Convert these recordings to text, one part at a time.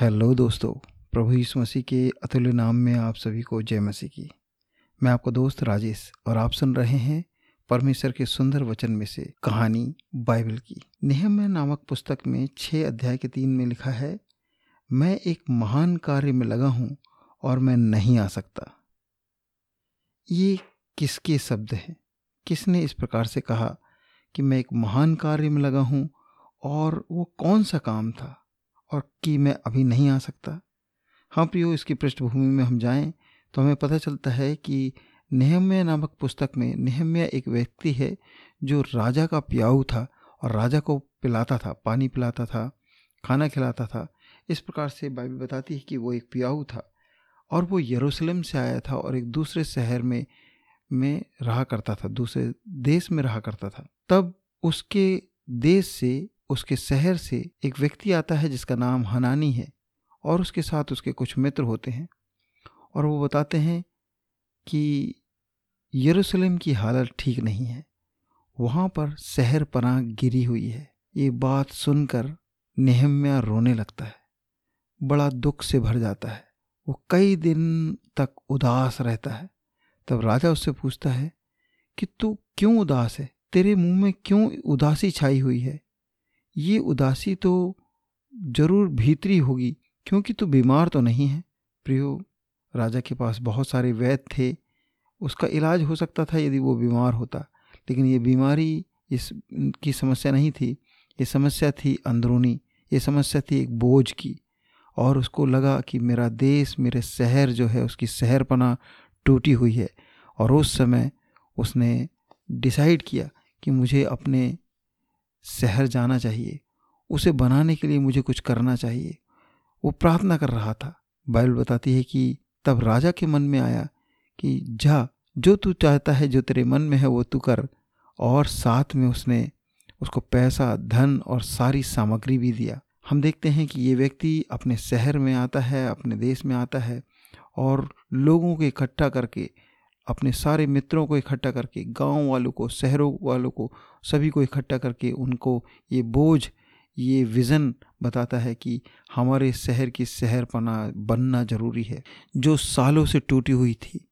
Hello दोस्तों, प्रभु यीशु मसीह के अतुल्य नाम में आप सभी को जय मसीह की। मैं आपका दोस्त राजेश और आप सुन रहे हैं परमेश्वर के सुंदर वचन में से कहानी बाइबल की। निहम्य नामक पुस्तक में छः अध्याय के तीन में लिखा है, मैं एक महान कार्य में लगा हूँ और मैं नहीं आ सकता। ये किसके शब्द हैं? किसने इस प्रकार से कहा कि मैं एक महान कार्य में लगा हूँ और वो कौन सा काम था? और कि मैं अभी नहीं आ सकता। हाँ प्रियो, इसकी पृष्ठभूमि में हम जाएँ तो हमें पता चलता है कि नेहम्य नामक पुस्तक में नेहम्य एक व्यक्ति है जो राजा का प्याऊ था और राजा को पिलाता था, पानी पिलाता था, खाना खिलाता था। इस प्रकार से बाइबल बताती है कि वो एक प्याऊ था और वो यरूशलेम से आया था और एक दूसरे शहर में में रहा करता था, दूसरे देश में रहा करता था। तब उसके देश से उसके शहर से एक व्यक्ति आता है जिसका नाम हनानी है और उसके साथ उसके कुछ मित्र होते हैं और वो बताते हैं कि यरूशलेम की हालत ठीक नहीं है। वहाँ पर शहर पनाह गिरी हुई है। ये बात सुनकर नेहम्या रोने लगता है। बड़ा दुख से भर जाता है। वो कई दिन तक उदास रहता है। तब राजा उससे पूछता है कि तू क्यों उदास है? तेरे मुँह में क्यों उदासी छाई हुई है? ये उदासी तो ज़रूर भीतरी होगी, क्योंकि तू बीमार तो नहीं है। प्रियो, राजा के पास बहुत सारे वैद्य थे, उसका इलाज हो सकता था यदि वो बीमार होता, लेकिन ये बीमारी इस, की समस्या नहीं थी। ये समस्या थी अंदरूनी, ये समस्या थी एक बोझ की, और उसको लगा कि मेरा देश, मेरे शहर जो है, उसकी शहरपना टूटी हुई है। और उस समय उसने डिसाइड किया कि मुझे अपने शहर जाना चाहिए। उसे बनाने के लिए मुझे कुछ करना चाहिए। वो प्रार्थना कर रहा था। बाइबल बताती है कि तब राजा के मन में आया कि, जा, जो तू चाहता है, जो तेरे मन में है, वो तू कर। और साथ में उसने उसको पैसा, धन और सारी सामग्री भी दिया। हम देखते हैं कि ये व्यक्ति अपने शहर में आता है, अपने देश में आता है और लोगों को इकट्ठा करके अपने सारे मित्रों को इकट्ठा करके, गाँव वालों को, शहरों वालों को, सभी को इकट्ठा करके उनको ये बोझ, ये विज़न बताता है कि हमारे शहर की शहरपना बनना ज़रूरी है। जो सालों से टूटी हुई थी,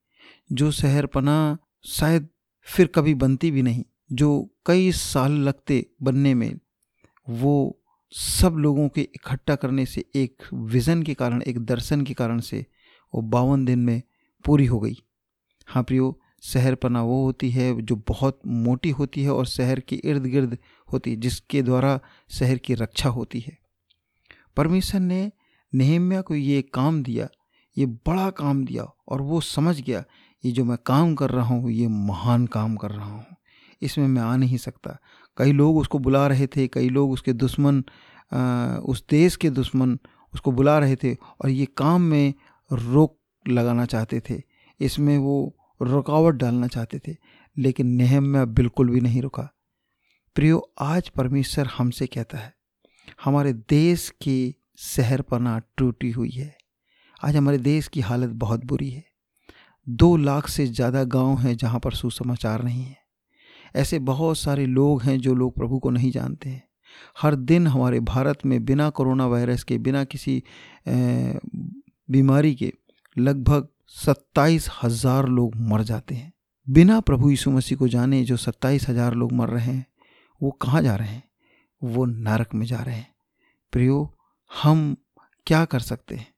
जो शहरपना शायद फिर कभी बनती भी नहीं, जो कई साल लगते बनने में, वो सब लोगों के इकट्ठा करने से, एक विज़न के कारण, एक दर्शन के कारण से वो बावन दिन में पूरी हो गई। हाँ प्रियो, शहर पना वो होती है जो बहुत मोटी होती है और शहर के इर्द गिर्द होती है, जिसके द्वारा शहर की रक्षा होती है। परमेश्वर ने नेहम्या को ये काम दिया, ये बड़ा काम दिया और वो समझ गया, ये जो मैं काम कर रहा हूँ, ये महान काम कर रहा हूँ। इसमें मैं आ नहीं सकता। कई लोग उसको बुला रहे थे, कई लोग उसके दुश्मन उस देश के दुश्मन उसको बुला रहे थे और ये काम में रोक लगाना चाहते थे। इसमें वो रुकावट डालना चाहते थे, लेकिन नेहम में बिल्कुल भी नहीं रुका। प्रियो, आज परमेश्वर हमसे कहता है, हमारे देश की शहरपना टूटी हुई है। आज हमारे देश की हालत बहुत बुरी है। दो लाख से ज़्यादा गाँव हैं जहाँ पर सुसमाचार नहीं है। ऐसे बहुत सारे लोग हैं जो लोग प्रभु को नहीं जानते हैं। हर दिन हमारे भारत में बिना कोरोना वायरस के, बिना किसी बीमारी के, लगभग सत्ताईस हज़ार लोग मर जाते हैं। बिना प्रभु यीशु मसीह को जाने जो सत्ताईस हज़ार लोग मर रहे हैं, वो कहाँ जा रहे हैं? वो नरक में जा रहे हैं। प्रियो, हम क्या कर सकते हैं?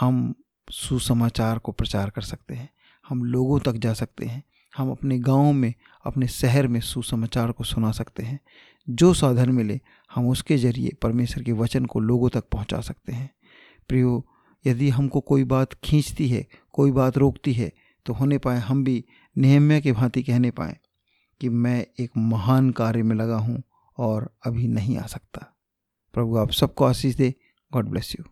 हम सुसमाचार को प्रचार कर सकते हैं। हम लोगों तक जा सकते हैं। हम अपने गाँव में, अपने शहर में सुसमाचार को सुना सकते हैं। जो साधन मिले, हम उसके ज़रिए परमेश्वर के वचन को लोगों तक पहुँचा सकते हैं। प्रियो यदि हमको कोई बात खींचती है, कोई बात रोकती है तो होने पाए हम भी नेहम्य के भांति कहने पाए कि मैं एक महान कार्य में लगा हूँ और अभी नहीं आ सकता। प्रभु आप सबको आशीष दे। God bless you